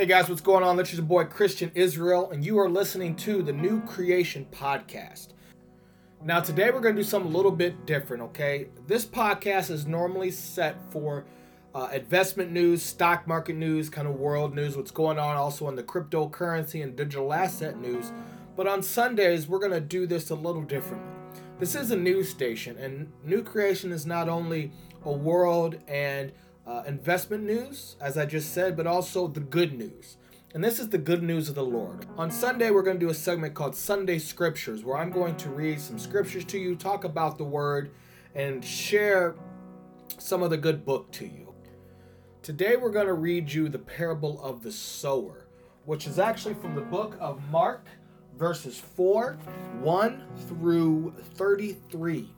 Hey guys, what's going on? This is your boy Christian Israel, and you are listening to the New Creation Podcast. Now, today we're going to do something a little bit different, okay? This podcast is normally set for uh, investment news, stock market news, kind of world news, what's going on also in the cryptocurrency and digital asset news. But on Sundays, we're going to do this a little differently. This is a news station, and New Creation is not only a world and uh, investment news, as I just said, but also the good news. And this is the good news of the Lord. On Sunday, we're going to do a segment called Sunday Scriptures, where I'm going to read some scriptures to you, talk about the Word, and share some of the good book to you. Today, we're going to read you the parable of the sower, which is actually from the book of Mark, verses 4 1 through 33.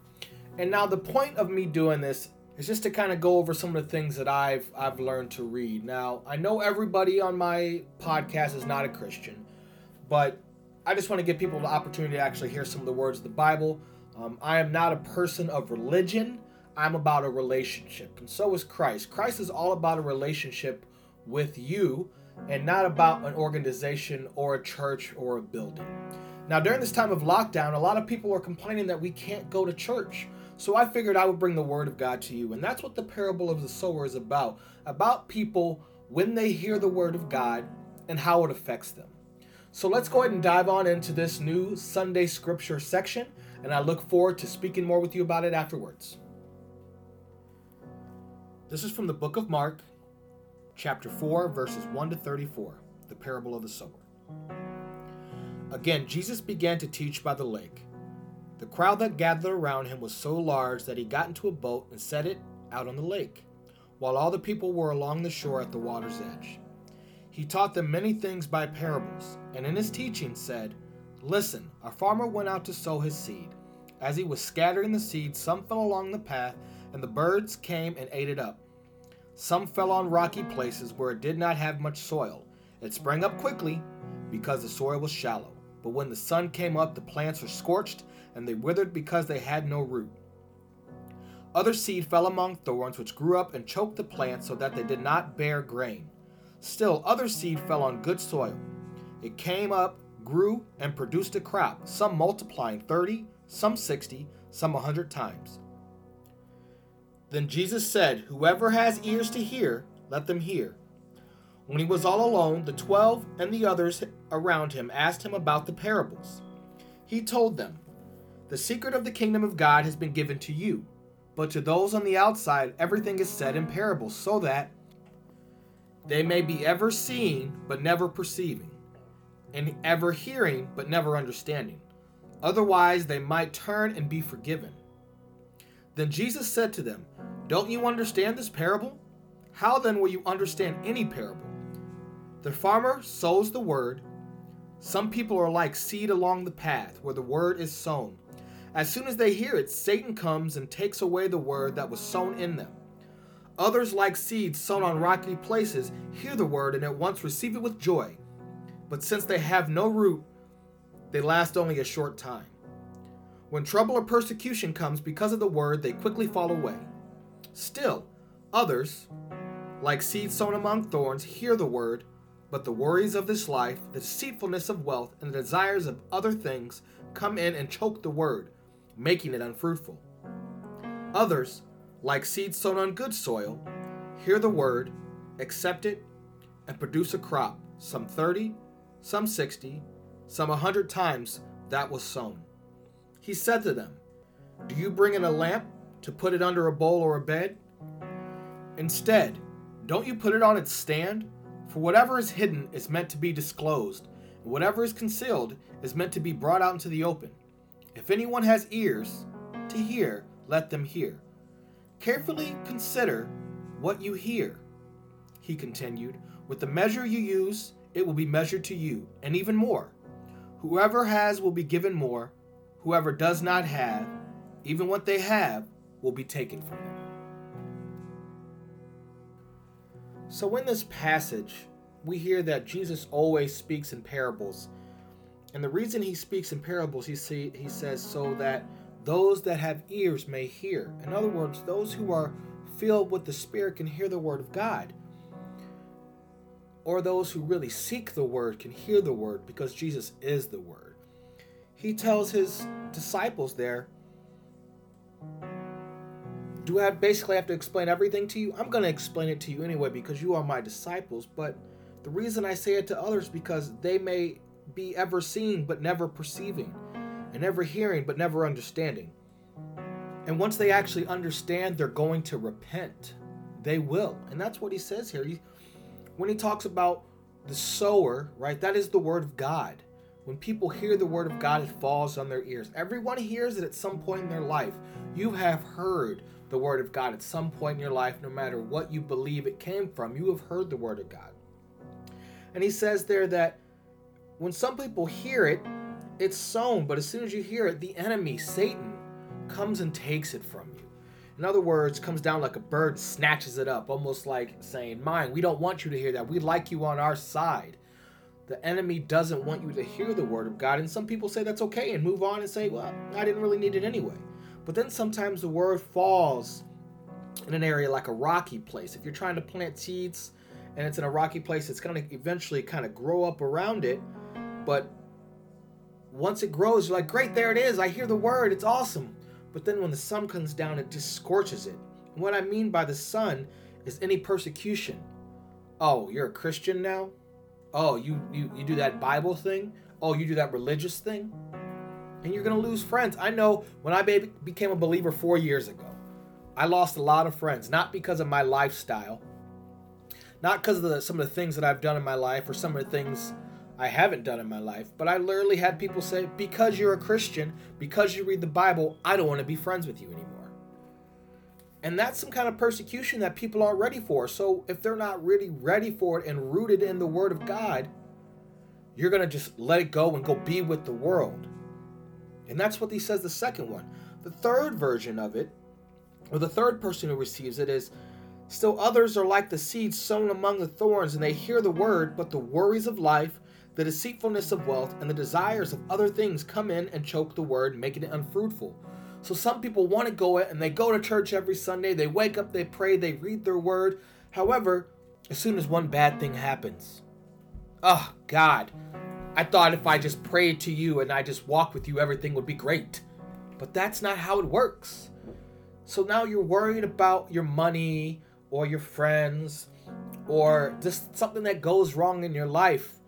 And now, the point of me doing this is just to kind of go over some of the things that I've I've learned to read. Now, I know everybody on my podcast is not a Christian, but I just want to give people the opportunity to actually hear some of the words of the Bible. Um, I am not a person of religion. I'm about a relationship, and so is Christ. Christ is all about a relationship with you, and not about an organization or a church or a building. Now, during this time of lockdown, a lot of people are complaining that we can't go to church. So I figured I would bring the word of God to you. And that's what the parable of the sower is about about people when they hear the word of God and how it affects them. So let's go ahead and dive on into this new Sunday scripture section. And I look forward to speaking more with you about it afterwards. This is from the book of Mark, chapter 4, verses 1 to 34, the parable of the sower. Again, Jesus began to teach by the lake. The crowd that gathered around him was so large that he got into a boat and set it out on the lake, while all the people were along the shore at the water's edge. He taught them many things by parables, and in his teaching said, Listen, a farmer went out to sow his seed. As he was scattering the seed, some fell along the path, and the birds came and ate it up. Some fell on rocky places where it did not have much soil. It sprang up quickly because the soil was shallow. But when the sun came up, the plants were scorched and they withered because they had no root. Other seed fell among thorns, which grew up and choked the plants so that they did not bear grain. Still, other seed fell on good soil. It came up, grew, and produced a crop, some multiplying thirty, some sixty, some a hundred times. Then Jesus said, Whoever has ears to hear, let them hear. When he was all alone, the twelve and the others around him asked him about the parables. He told them, The secret of the kingdom of God has been given to you, but to those on the outside, everything is said in parables, so that they may be ever seeing, but never perceiving, and ever hearing, but never understanding. Otherwise, they might turn and be forgiven. Then Jesus said to them, Don't you understand this parable? How then will you understand any parable? The farmer sows the word. Some people are like seed along the path where the word is sown. As soon as they hear it, Satan comes and takes away the word that was sown in them. Others, like seeds sown on rocky places, hear the word and at once receive it with joy. But since they have no root, they last only a short time. When trouble or persecution comes because of the word, they quickly fall away. Still, others, like seeds sown among thorns, hear the word but the worries of this life, the deceitfulness of wealth, and the desires of other things come in and choke the word, making it unfruitful. Others, like seeds sown on good soil, hear the word, accept it, and produce a crop, some 30, some 60, some a 100 times that was sown. He said to them, Do you bring in a lamp to put it under a bowl or a bed? Instead, don't you put it on its stand? For whatever is hidden is meant to be disclosed, and whatever is concealed is meant to be brought out into the open. If anyone has ears to hear, let them hear. Carefully consider what you hear, he continued. With the measure you use, it will be measured to you, and even more. Whoever has will be given more, whoever does not have, even what they have, will be taken from them. So, in this passage, we hear that Jesus always speaks in parables. And the reason he speaks in parables, he, see, he says, so that those that have ears may hear. In other words, those who are filled with the Spirit can hear the Word of God. or those who really seek the word can hear the word because Jesus is the word. He tells his disciples there, Do I basically have to explain everything to you? I'm going to explain it to you anyway because you are my disciples. But the reason I say it to others because they may be ever seeing but never perceiving, and ever hearing but never understanding. And once they actually understand, they're going to repent. They will. And that's what he says here. He, when he talks about the sower, right, that is the word of God. When people hear the word of God, it falls on their ears. Everyone hears it at some point in their life. You have heard the word of God at some point in your life, no matter what you believe it came from. You have heard the word of God. And he says there that when some people hear it, it's sown, but as soon as you hear it, the enemy, Satan, comes and takes it from you. In other words, comes down like a bird, snatches it up, almost like saying, Mine, we don't want you to hear that. We like you on our side. The enemy doesn't want you to hear the word of God. And some people say that's okay and move on and say, Well, I didn't really need it anyway. But then sometimes the word falls in an area like a rocky place. If you're trying to plant seeds and it's in a rocky place, it's going to eventually kind of grow up around it. But once it grows, you're like, Great, there it is. I hear the word. It's awesome. But then when the sun comes down, it just scorches it. And what I mean by the sun is any persecution. Oh, you're a Christian now? Oh, you, you, you do that Bible thing? Oh, you do that religious thing? And you're going to lose friends. I know when I became a believer four years ago, I lost a lot of friends, not because of my lifestyle, not because of the, some of the things that I've done in my life or some of the things I haven't done in my life, but I literally had people say, because you're a Christian, because you read the Bible, I don't want to be friends with you anymore. And that's some kind of persecution that people aren't ready for. So if they're not really ready for it and rooted in the Word of God, you're going to just let it go and go be with the world. And that's what he says the second one. The third version of it, or the third person who receives it, is still others are like the seeds sown among the thorns, and they hear the word, but the worries of life the deceitfulness of wealth and the desires of other things come in and choke the word, making it unfruitful. So some people want to go it and they go to church every Sunday, they wake up, they pray, they read their word. However, as soon as one bad thing happens, oh God, I thought if I just prayed to you and I just walked with you, everything would be great. But that's not how it works. So now you're worried about your money or your friends or just something that goes wrong in your life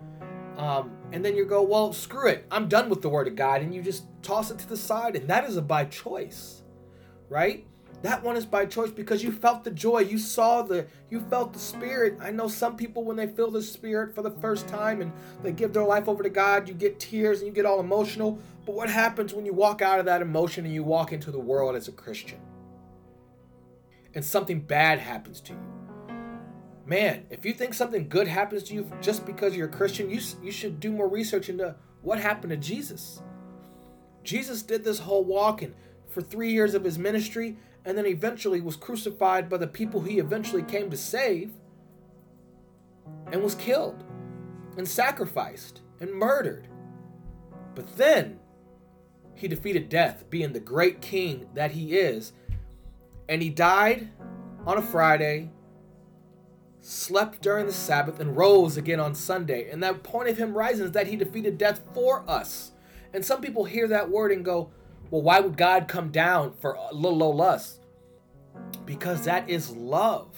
um, and then you go, well, screw it. I'm done with the Word of God. And you just toss it to the side. And that is a by choice, right? That one is by choice because you felt the joy. You saw the, you felt the Spirit. I know some people, when they feel the Spirit for the first time and they give their life over to God, you get tears and you get all emotional. But what happens when you walk out of that emotion and you walk into the world as a Christian? And something bad happens to you man, if you think something good happens to you just because you're a Christian, you, you should do more research into what happened to Jesus. Jesus did this whole walking for three years of his ministry and then eventually was crucified by the people he eventually came to save and was killed and sacrificed and murdered. But then he defeated death, being the great king that he is. And he died on a Friday slept during the Sabbath, and rose again on Sunday. And that point of him rising is that he defeated death for us. And some people hear that word and go, well, why would God come down for little old us? Because that is love.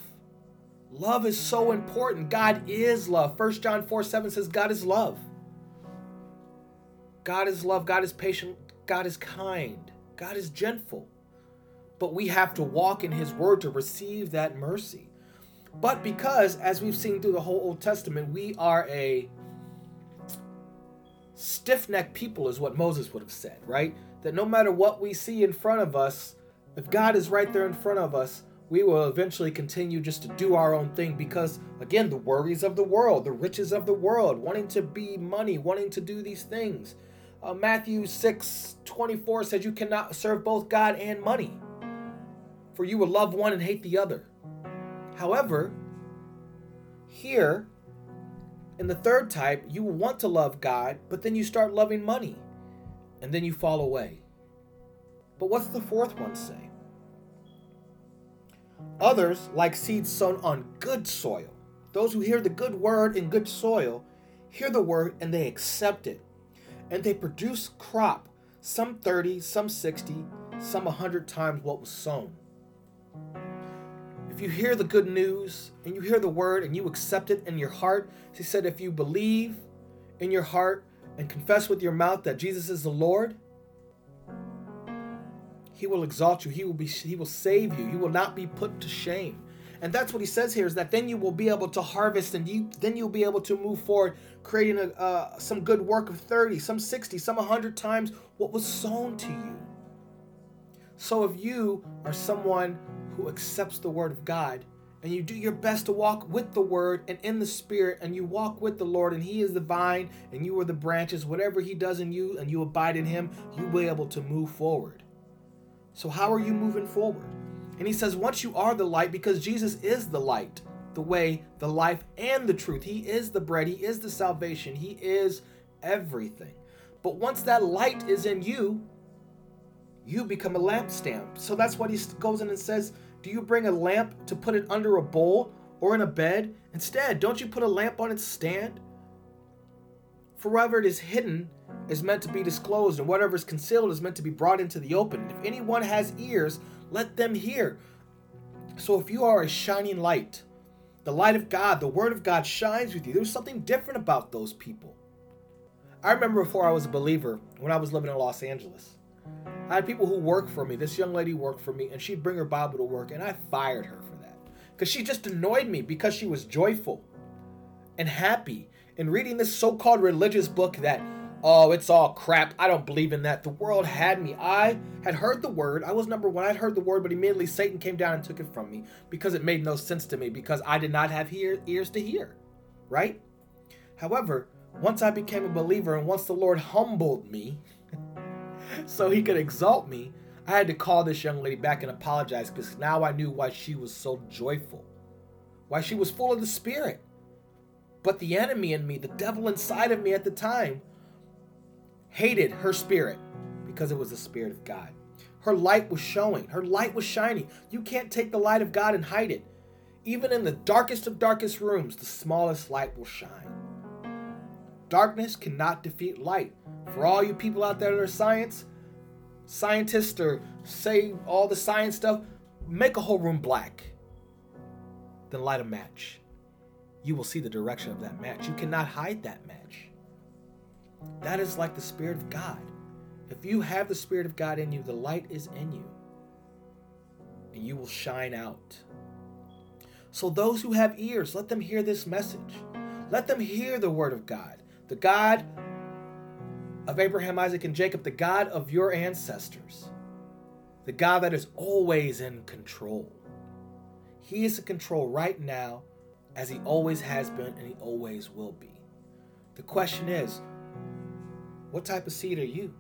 Love is so important. God is love. 1 John 4 7 says, God is love. God is love. God is patient. God is kind. God is gentle. But we have to walk in His word to receive that mercy. But because, as we've seen through the whole Old Testament, we are a stiff necked people, is what Moses would have said, right? That no matter what we see in front of us, if God is right there in front of us, we will eventually continue just to do our own thing because, again, the worries of the world, the riches of the world, wanting to be money, wanting to do these things. Uh, Matthew 6 24 says, You cannot serve both God and money, for you will love one and hate the other. However, here in the third type, you want to love God, but then you start loving money, and then you fall away. But what's the fourth one say? Others, like seeds sown on good soil, those who hear the good word in good soil, hear the word and they accept it. And they produce crop, some 30, some 60, some 100 times what was sown. If you hear the good news and you hear the word and you accept it in your heart, he said, if you believe in your heart and confess with your mouth that Jesus is the Lord, he will exalt you. He will be he will save you. You will not be put to shame. And that's what he says here is that then you will be able to harvest and you then you'll be able to move forward creating a, uh, some good work of 30, some 60, some 100 times what was sown to you. So if you are someone who accepts the word of God and you do your best to walk with the word and in the spirit and you walk with the Lord and he is the vine and you are the branches. Whatever he does in you and you abide in him you'll be able to move forward. So how are you moving forward? And he says once you are the light because Jesus is the light the way the life and the truth. He is the bread. He is the salvation. He is everything. But once that light is in you you become a lampstand. So that's what he goes in and says do you bring a lamp to put it under a bowl or in a bed? Instead, don't you put a lamp on its stand? For whatever it is hidden is meant to be disclosed, and whatever is concealed is meant to be brought into the open. If anyone has ears, let them hear. So if you are a shining light, the light of God, the word of God shines with you. There's something different about those people. I remember before I was a believer, when I was living in Los Angeles, I had people who worked for me. This young lady worked for me, and she'd bring her Bible to work, and I fired her for that. Because she just annoyed me because she was joyful and happy. In reading this so-called religious book that oh it's all crap i don't believe in that the world had me. I had heard the word. I was number one. I'd heard the word but immediately satan came down and took it from me because it made no sense to me because i did not have hear, ears to hear right? However once i became a believer and once the lord humbled me so he could exalt me, I had to call this young lady back and apologize because now I knew why she was so joyful, why she was full of the Spirit. But the enemy in me, the devil inside of me at the time, hated her spirit because it was the Spirit of God. Her light was showing, her light was shining. You can't take the light of God and hide it. Even in the darkest of darkest rooms, the smallest light will shine. Darkness cannot defeat light. For all you people out there that are science, scientists or say all the science stuff, make a whole room black. Then light a match. You will see the direction of that match. You cannot hide that match. That is like the Spirit of God. If you have the Spirit of God in you, the light is in you. And you will shine out. So, those who have ears, let them hear this message. Let them hear the Word of God. The God of Abraham, Isaac, and Jacob, the God of your ancestors, the God that is always in control. He is in control right now, as He always has been and He always will be. The question is, what type of seed are you?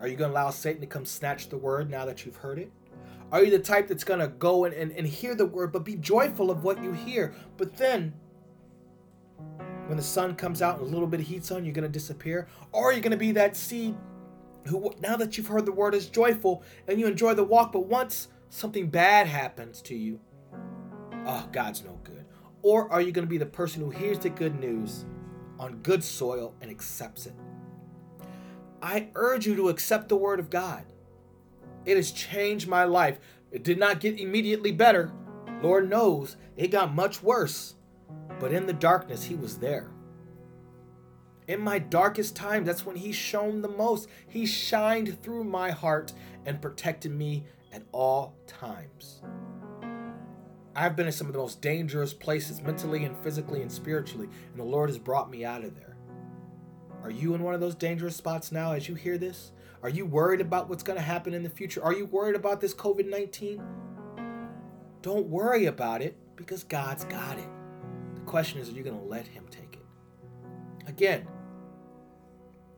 Are you going to allow Satan to come snatch the word now that you've heard it? Are you the type that's going to go and, and, and hear the word, but be joyful of what you hear, but then when the sun comes out and a little bit of heat's on, you're going to disappear? Or are you going to be that seed who, now that you've heard the word, is joyful and you enjoy the walk, but once something bad happens to you, oh, God's no good? Or are you going to be the person who hears the good news on good soil and accepts it? I urge you to accept the word of God. It has changed my life. It did not get immediately better. Lord knows it got much worse but in the darkness, he was there. In my darkest time, that's when he shone the most. He shined through my heart and protected me at all times. I've been in some of the most dangerous places mentally and physically and spiritually, and the Lord has brought me out of there. Are you in one of those dangerous spots now as you hear this? Are you worried about what's going to happen in the future? Are you worried about this COVID 19? Don't worry about it because God's got it question is, are you going to let him take it? Again,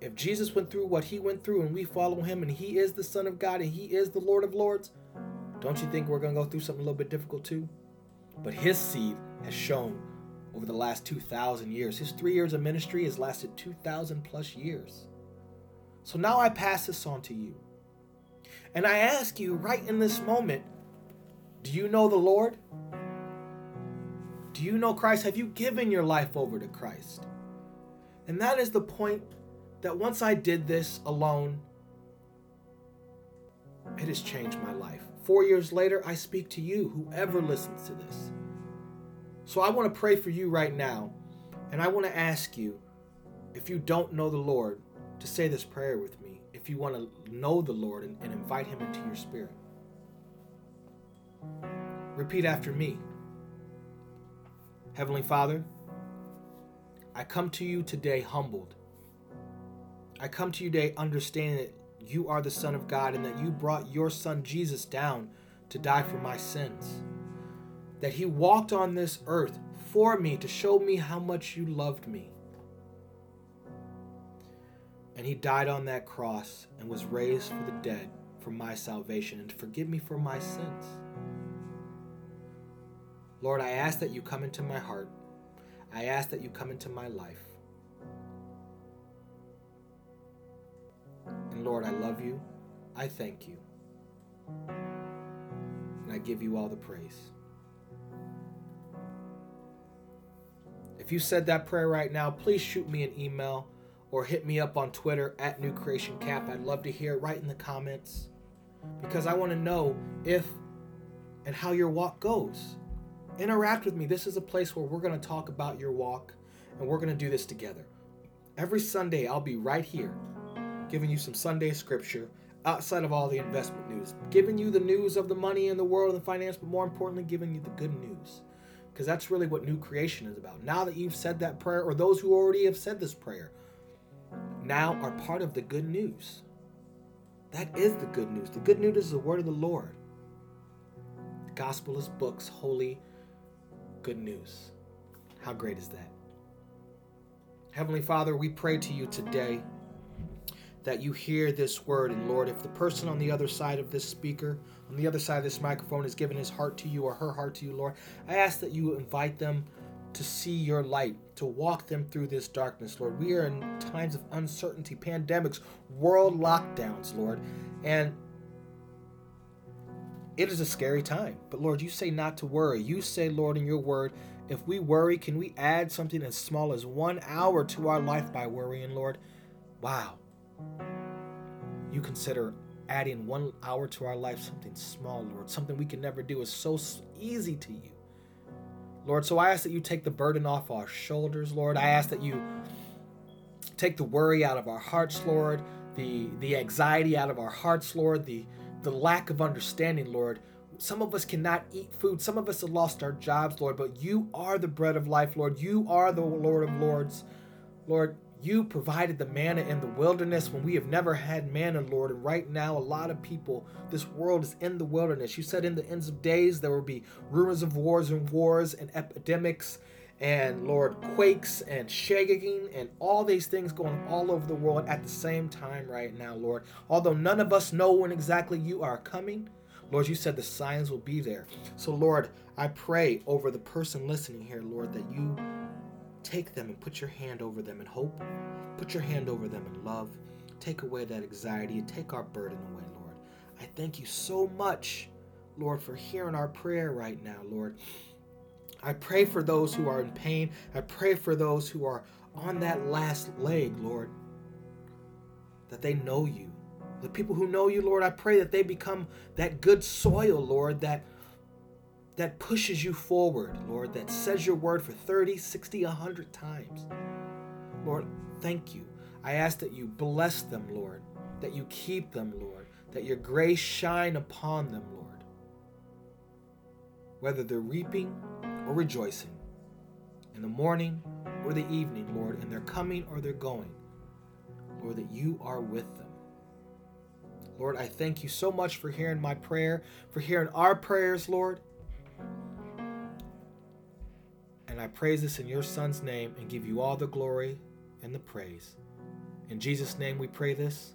if Jesus went through what he went through and we follow him and he is the Son of God and he is the Lord of Lords, don't you think we're going to go through something a little bit difficult too? But his seed has shown over the last 2,000 years. His three years of ministry has lasted 2,000 plus years. So now I pass this on to you. And I ask you right in this moment do you know the Lord? Do you know Christ? Have you given your life over to Christ? And that is the point that once I did this alone, it has changed my life. Four years later, I speak to you, whoever listens to this. So I want to pray for you right now, and I want to ask you, if you don't know the Lord, to say this prayer with me. If you want to know the Lord and, and invite Him into your spirit, repeat after me. Heavenly Father, I come to you today humbled. I come to you today understanding that you are the Son of God and that you brought your Son Jesus down to die for my sins. That he walked on this earth for me to show me how much you loved me. And he died on that cross and was raised for the dead for my salvation and to forgive me for my sins. Lord, I ask that you come into my heart. I ask that you come into my life. And Lord, I love you. I thank you. And I give you all the praise. If you said that prayer right now, please shoot me an email or hit me up on Twitter at New Creation Cap. I'd love to hear it right in the comments because I want to know if and how your walk goes. Interact with me. This is a place where we're going to talk about your walk and we're going to do this together. Every Sunday, I'll be right here giving you some Sunday scripture outside of all the investment news, giving you the news of the money in the world and finance, but more importantly, giving you the good news. Because that's really what new creation is about. Now that you've said that prayer, or those who already have said this prayer, now are part of the good news. That is the good news. The good news is the word of the Lord. The gospel is books, holy good news. How great is that? Heavenly Father, we pray to you today that you hear this word. And Lord, if the person on the other side of this speaker, on the other side of this microphone, has given his heart to you or her heart to you, Lord, I ask that you invite them to see your light, to walk them through this darkness, Lord. We are in times of uncertainty, pandemics, world lockdowns, Lord. And it is a scary time. But Lord, you say not to worry. You say, Lord, in your word, if we worry, can we add something as small as one hour to our life by worrying, Lord? Wow you consider adding one hour to our life something small, Lord, something we can never do is so easy to you. Lord, so I ask that you take the burden off our shoulders, Lord. I ask that you take the worry out of our hearts, Lord, the the anxiety out of our hearts, Lord, the the lack of understanding, Lord. Some of us cannot eat food. Some of us have lost our jobs, Lord, but you are the bread of life, Lord. You are the Lord of lords. Lord, you provided the manna in the wilderness when we have never had manna, Lord. And right now, a lot of people, this world is in the wilderness. You said in the ends of days there will be rumors of wars and wars and epidemics and, Lord, quakes and shaking and all these things going all over the world at the same time right now, Lord. Although none of us know when exactly you are coming, Lord, you said the signs will be there. So, Lord, I pray over the person listening here, Lord, that you Take them and put your hand over them in hope. Put your hand over them in love. Take away that anxiety and take our burden away, Lord. I thank you so much, Lord, for hearing our prayer right now, Lord. I pray for those who are in pain. I pray for those who are on that last leg, Lord, that they know you. The people who know you, Lord, I pray that they become that good soil, Lord, that that pushes you forward, Lord, that says your word for 30, 60, 100 times. Lord, thank you. I ask that you bless them, Lord, that you keep them, Lord, that your grace shine upon them, Lord. Whether they're reaping or rejoicing, in the morning or the evening, Lord, and they're coming or they're going, Lord, that you are with them. Lord, I thank you so much for hearing my prayer, for hearing our prayers, Lord. And I praise this in your Son's name and give you all the glory and the praise. In Jesus' name we pray this.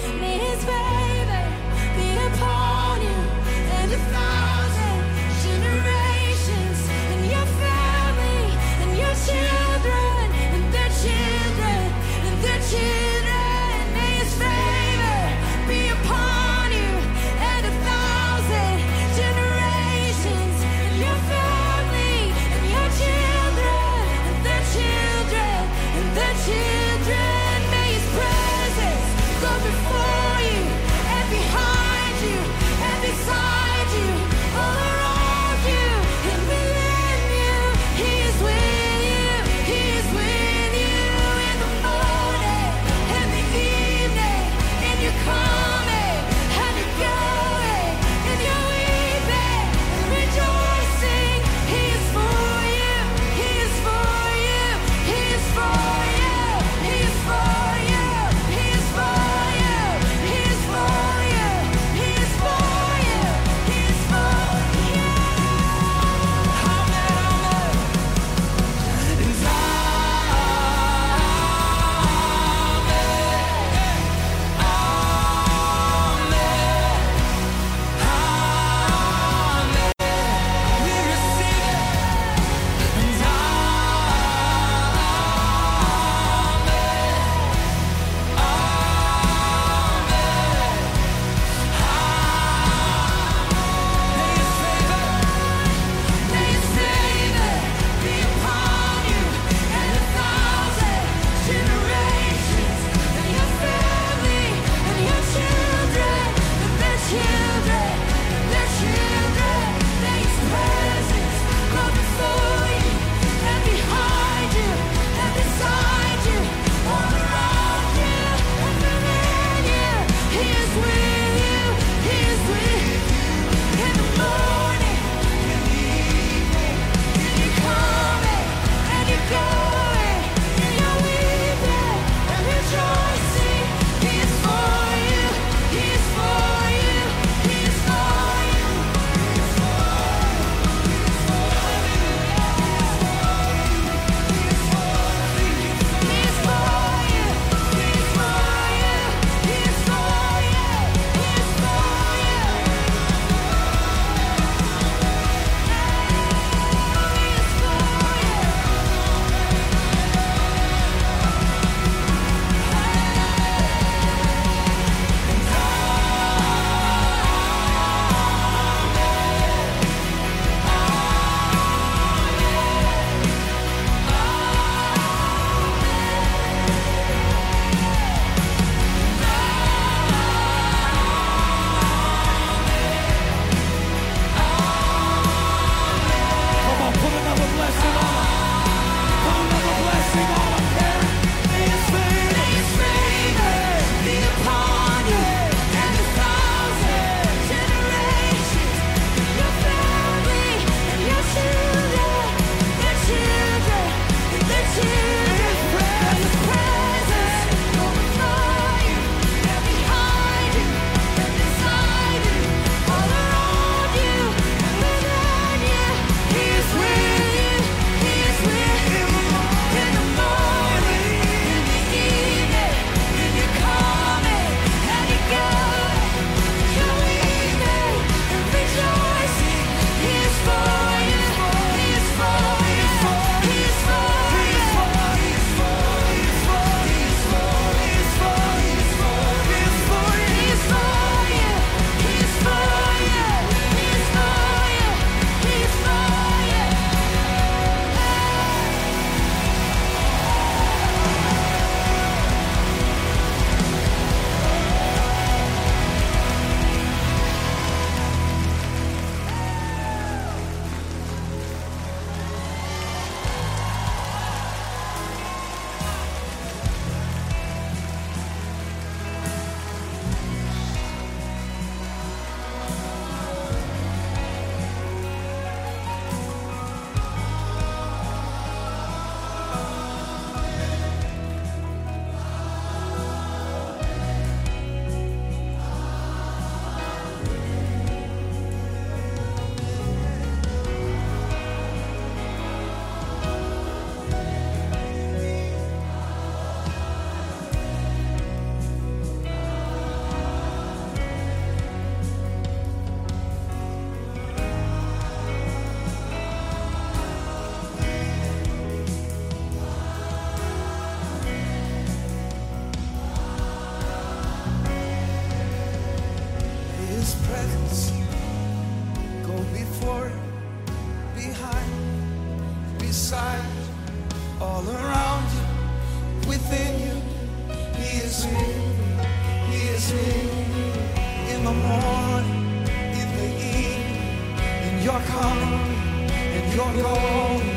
the morning, in the evening, and you're coming, and you're going.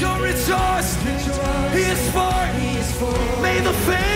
Your is for, May the faith.